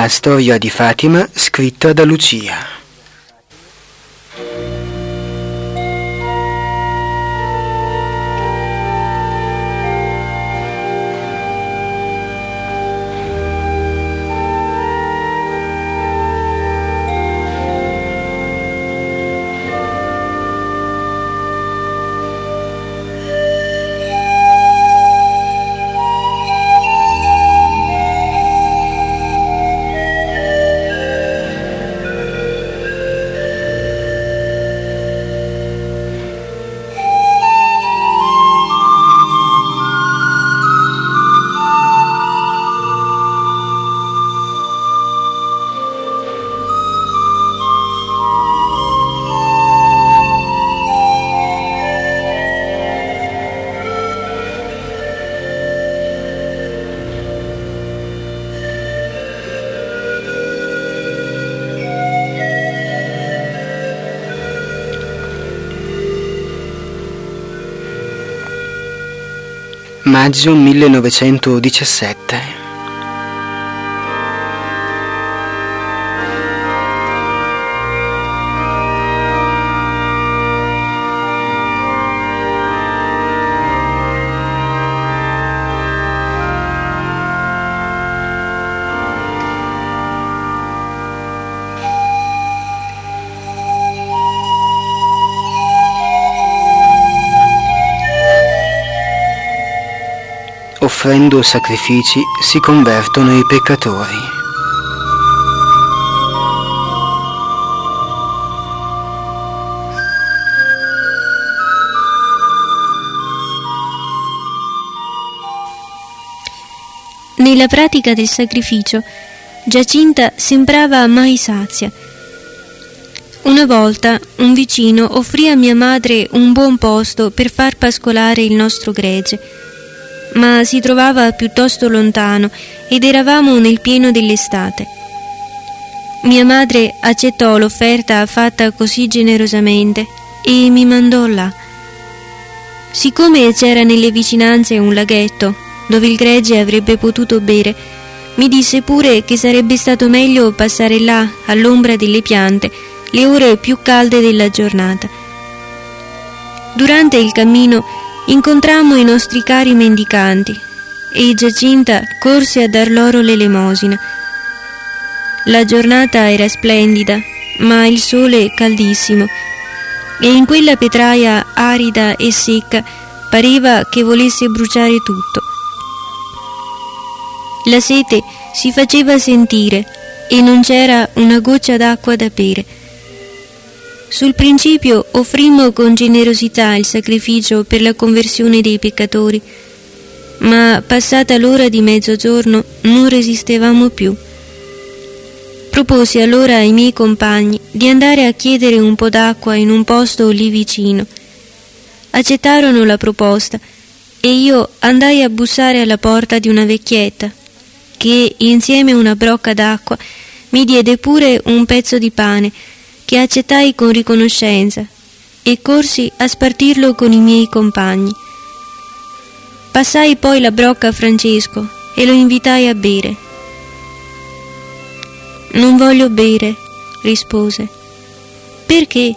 La storia di Fatima scritta da Lucia. Maggio 1917 offrendo sacrifici si convertono i peccatori. Nella pratica del sacrificio, Giacinta sembrava mai sazia. Una volta un vicino offrì a mia madre un buon posto per far pascolare il nostro gregge ma si trovava piuttosto lontano ed eravamo nel pieno dell'estate. Mia madre accettò l'offerta fatta così generosamente e mi mandò là. Siccome c'era nelle vicinanze un laghetto dove il gregge avrebbe potuto bere, mi disse pure che sarebbe stato meglio passare là, all'ombra delle piante, le ore più calde della giornata. Durante il cammino incontrammo i nostri cari mendicanti e Giacinta corse a dar loro l'elemosina. La giornata era splendida, ma il sole caldissimo e in quella petraia arida e secca pareva che volesse bruciare tutto. La sete si faceva sentire e non c'era una goccia d'acqua da bere. Sul principio offrimmo con generosità il sacrificio per la conversione dei peccatori, ma passata l'ora di mezzogiorno non resistevamo più. Proposi allora ai miei compagni di andare a chiedere un po' d'acqua in un posto lì vicino. Accettarono la proposta e io andai a bussare alla porta di una vecchietta che, insieme a una brocca d'acqua, mi diede pure un pezzo di pane che accettai con riconoscenza e corsi a spartirlo con i miei compagni. Passai poi la brocca a Francesco e lo invitai a bere. Non voglio bere, rispose. Perché?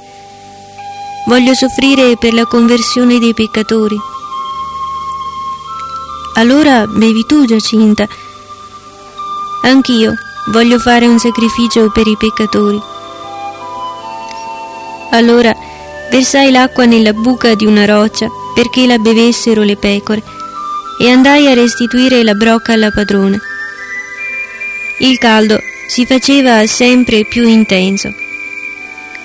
Voglio soffrire per la conversione dei peccatori. Allora bevi tu, Giacinta. Anch'io voglio fare un sacrificio per i peccatori. Allora versai l'acqua nella buca di una roccia perché la bevessero le pecore e andai a restituire la brocca alla padrona. Il caldo si faceva sempre più intenso.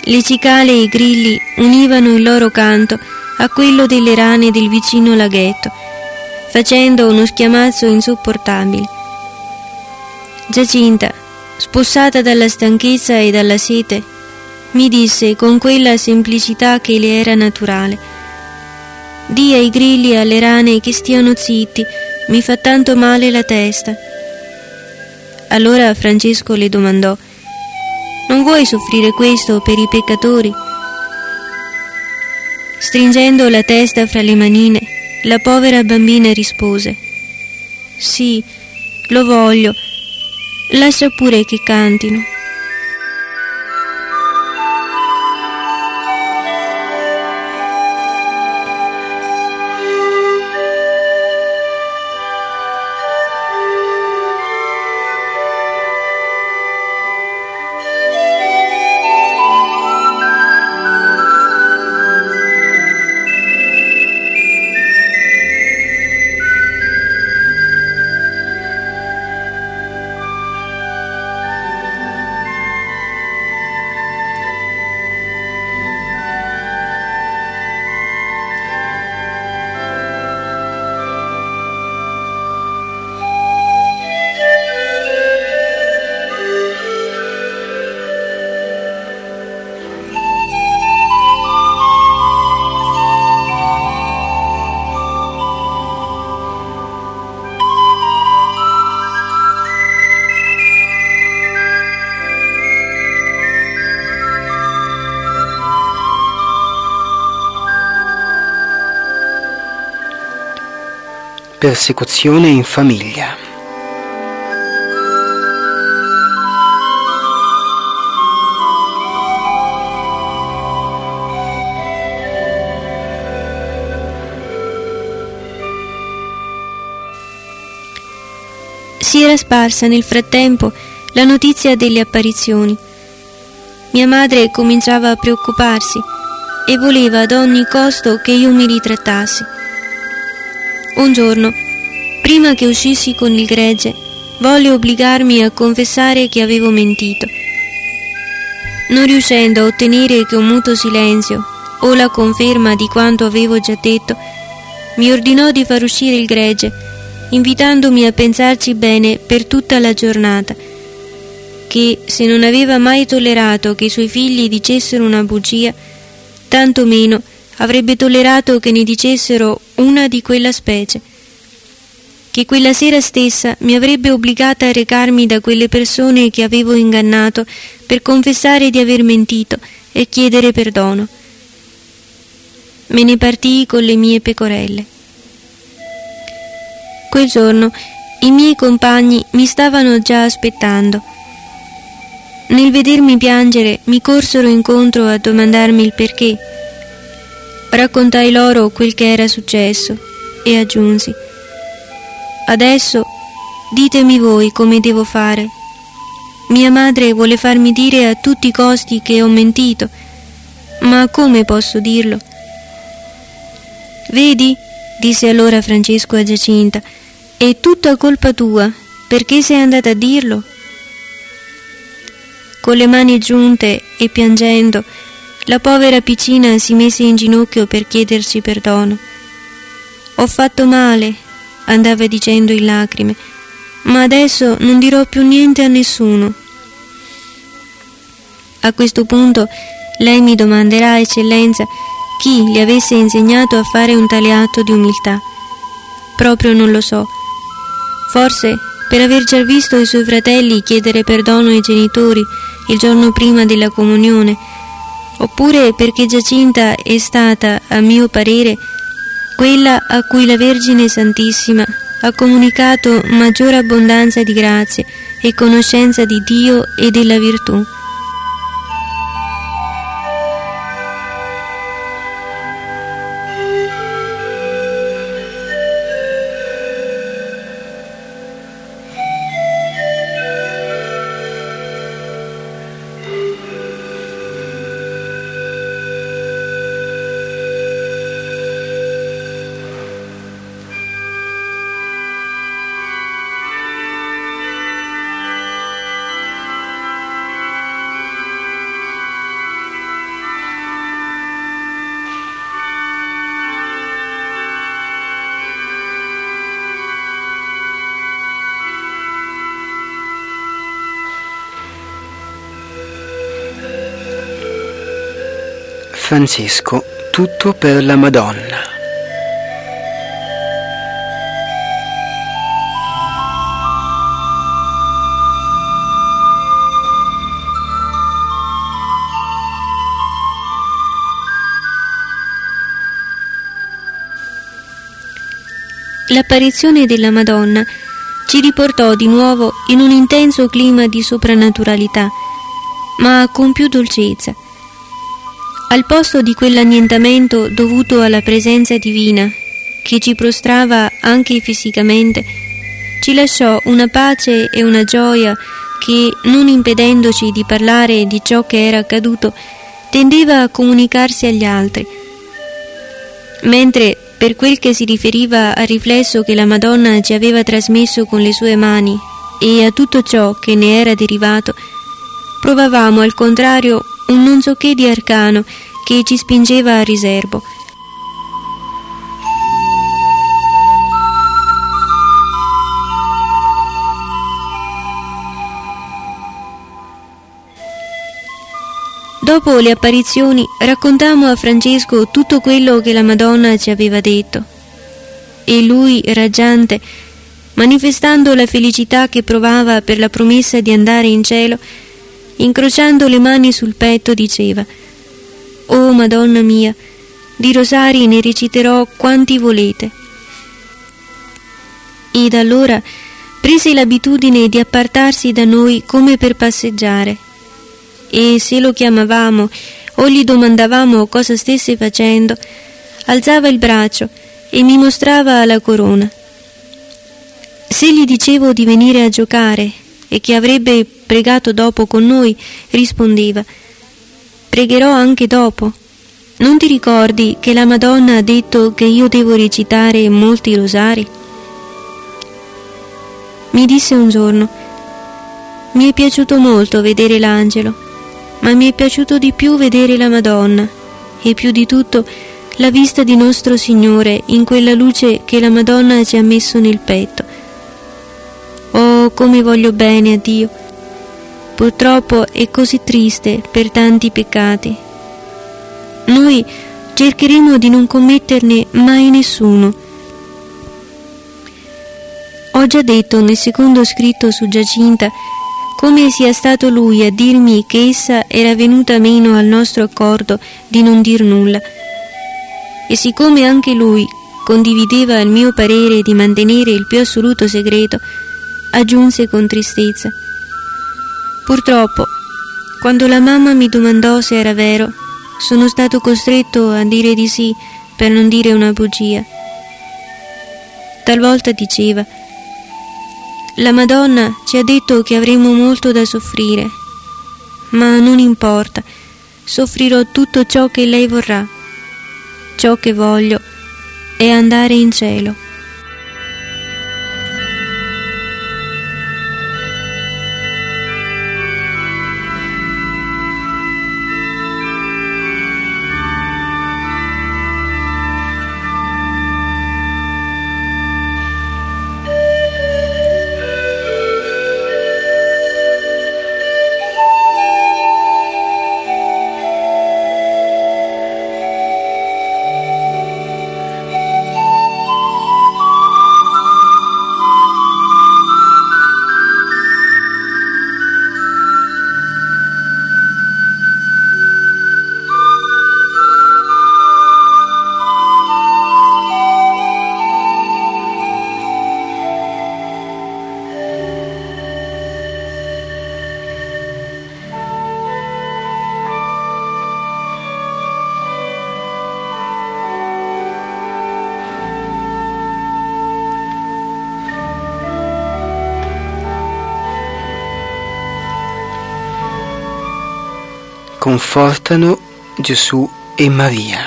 Le cicale e i grilli univano il loro canto a quello delle rane del vicino laghetto, facendo uno schiamazzo insopportabile. Giacinta, spossata dalla stanchezza e dalla sete, mi disse con quella semplicità che le era naturale. Dì ai grilli e alle rane che stiano zitti, mi fa tanto male la testa. Allora Francesco le domandò, non vuoi soffrire questo per i peccatori? Stringendo la testa fra le manine, la povera bambina rispose, sì, lo voglio, lascia pure che cantino. Persecuzione in famiglia. Si era sparsa nel frattempo la notizia delle apparizioni. Mia madre cominciava a preoccuparsi e voleva ad ogni costo che io mi ritrattassi. Un giorno, prima che uscissi con il gregge, volle obbligarmi a confessare che avevo mentito. Non riuscendo a ottenere che un muto silenzio o la conferma di quanto avevo già detto, mi ordinò di far uscire il gregge, invitandomi a pensarci bene per tutta la giornata, che se non aveva mai tollerato che i suoi figli dicessero una bugia, tanto meno avrebbe tollerato che ne dicessero una di quella specie, che quella sera stessa mi avrebbe obbligata a recarmi da quelle persone che avevo ingannato per confessare di aver mentito e chiedere perdono. Me ne partii con le mie pecorelle. Quel giorno i miei compagni mi stavano già aspettando. Nel vedermi piangere mi corsero incontro a domandarmi il perché Raccontai loro quel che era successo e aggiunsi, adesso ditemi voi come devo fare. Mia madre vuole farmi dire a tutti i costi che ho mentito, ma come posso dirlo? Vedi, disse allora Francesco a Giacinta, è tutta colpa tua, perché sei andata a dirlo? Con le mani giunte e piangendo, la povera piccina si mise in ginocchio per chiederci perdono. Ho fatto male, andava dicendo in lacrime, ma adesso non dirò più niente a nessuno. A questo punto lei mi domanderà, eccellenza, chi le avesse insegnato a fare un tale atto di umiltà. Proprio non lo so. Forse per aver già visto i suoi fratelli chiedere perdono ai genitori il giorno prima della comunione oppure perché Giacinta è stata, a mio parere, quella a cui la Vergine Santissima ha comunicato maggiore abbondanza di grazie e conoscenza di Dio e della virtù. Francesco, tutto per la Madonna. L'apparizione della Madonna ci riportò di nuovo in un intenso clima di soprannaturalità, ma con più dolcezza. Al posto di quell'annientamento dovuto alla presenza divina, che ci prostrava anche fisicamente, ci lasciò una pace e una gioia che, non impedendoci di parlare di ciò che era accaduto, tendeva a comunicarsi agli altri. Mentre per quel che si riferiva al riflesso che la Madonna ci aveva trasmesso con le sue mani e a tutto ciò che ne era derivato, provavamo al contrario un non so che di arcano che ci spingeva a riservo. Dopo le apparizioni raccontammo a Francesco tutto quello che la Madonna ci aveva detto e lui, raggiante, manifestando la felicità che provava per la promessa di andare in cielo, incrociando le mani sul petto, diceva Oh Madonna mia, di rosari ne reciterò quanti volete. Ed allora prese l'abitudine di appartarsi da noi come per passeggiare e se lo chiamavamo o gli domandavamo cosa stesse facendo, alzava il braccio e mi mostrava la corona. Se gli dicevo di venire a giocare e che avrebbe pregato dopo con noi, rispondeva Pregherò anche dopo. Non ti ricordi che la Madonna ha detto che io devo recitare molti rosari? Mi disse un giorno, mi è piaciuto molto vedere l'angelo ma mi è piaciuto di più vedere la Madonna e più di tutto la vista di nostro Signore in quella luce che la Madonna ci ha messo nel petto. Come voglio bene a Dio! Purtroppo è così triste per tanti peccati. Noi cercheremo di non commetterne mai nessuno. Ho già detto nel secondo scritto su Giacinta come sia stato lui a dirmi che essa era venuta meno al nostro accordo di non dir nulla. E siccome anche lui condivideva il mio parere di mantenere il più assoluto segreto, aggiunse con tristezza. Purtroppo, quando la mamma mi domandò se era vero, sono stato costretto a dire di sì per non dire una bugia. Talvolta diceva, la Madonna ci ha detto che avremo molto da soffrire, ma non importa, soffrirò tutto ciò che lei vorrà. Ciò che voglio è andare in cielo. Confortano Gesù e Maria.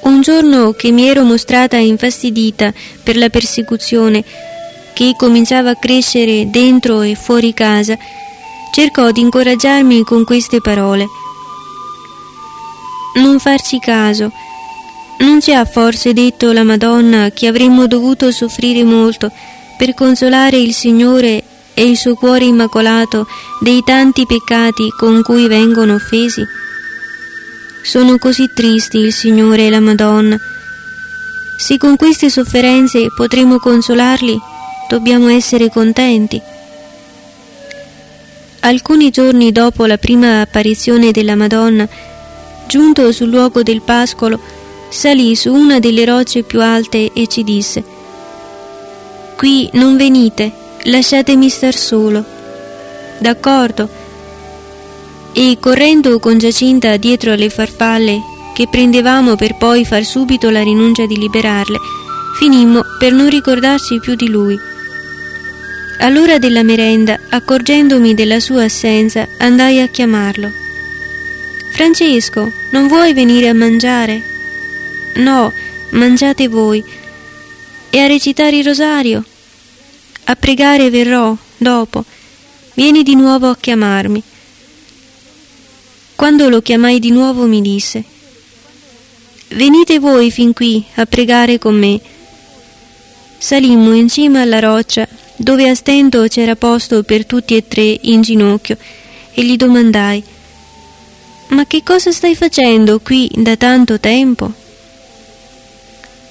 Un giorno che mi ero mostrata infastidita per la persecuzione che cominciava a crescere dentro e fuori casa, cercò di incoraggiarmi con queste parole. Non farci caso, non ci ha forse detto la Madonna che avremmo dovuto soffrire molto per consolare il Signore e il suo cuore immacolato dei tanti peccati con cui vengono offesi? Sono così tristi il Signore e la Madonna. Se con queste sofferenze potremo consolarli, dobbiamo essere contenti. Alcuni giorni dopo la prima apparizione della Madonna, giunto sul luogo del pascolo, salì su una delle rocce più alte e ci disse Qui non venite, lasciatemi star solo. D'accordo. E correndo con Giacinta dietro alle farfalle, che prendevamo per poi far subito la rinuncia di liberarle, finimmo per non ricordarci più di lui. All'ora della merenda, accorgendomi della sua assenza, andai a chiamarlo. Francesco, non vuoi venire a mangiare? No, mangiate voi. E a recitare il rosario? A pregare verrò, dopo. Vieni di nuovo a chiamarmi. Quando lo chiamai di nuovo mi disse Venite voi fin qui a pregare con me. Salimmo in cima alla roccia dove a stento c'era posto per tutti e tre in ginocchio e gli domandai Ma che cosa stai facendo qui da tanto tempo?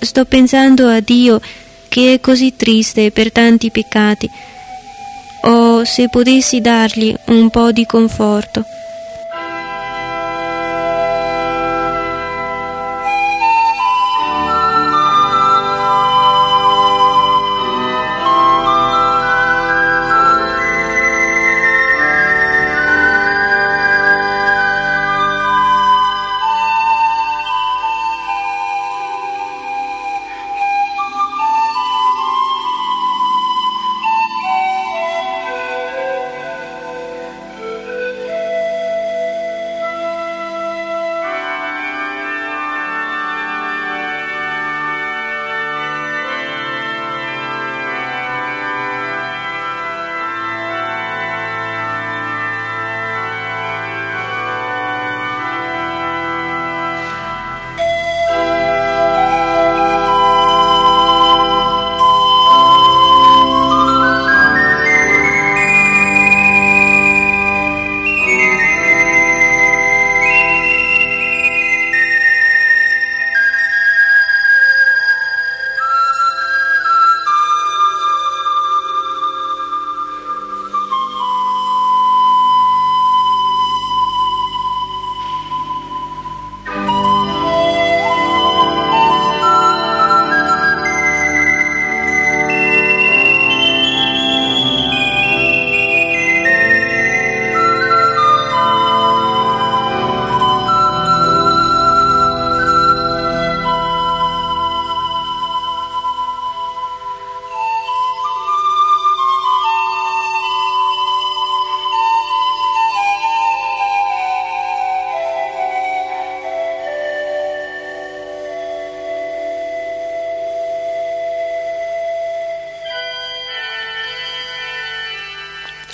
Sto pensando a Dio che è così triste per tanti peccati. Oh, se potessi dargli un po' di conforto.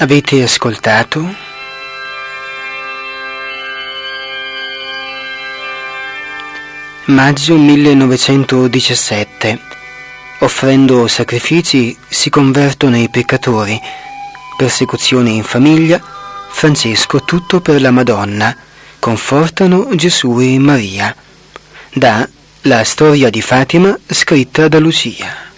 Avete ascoltato? Maggio 1917. Offrendo sacrifici si convertono i peccatori. Persecuzione in famiglia. Francesco tutto per la Madonna. Confortano Gesù e Maria. Da La storia di Fatima scritta da Lucia.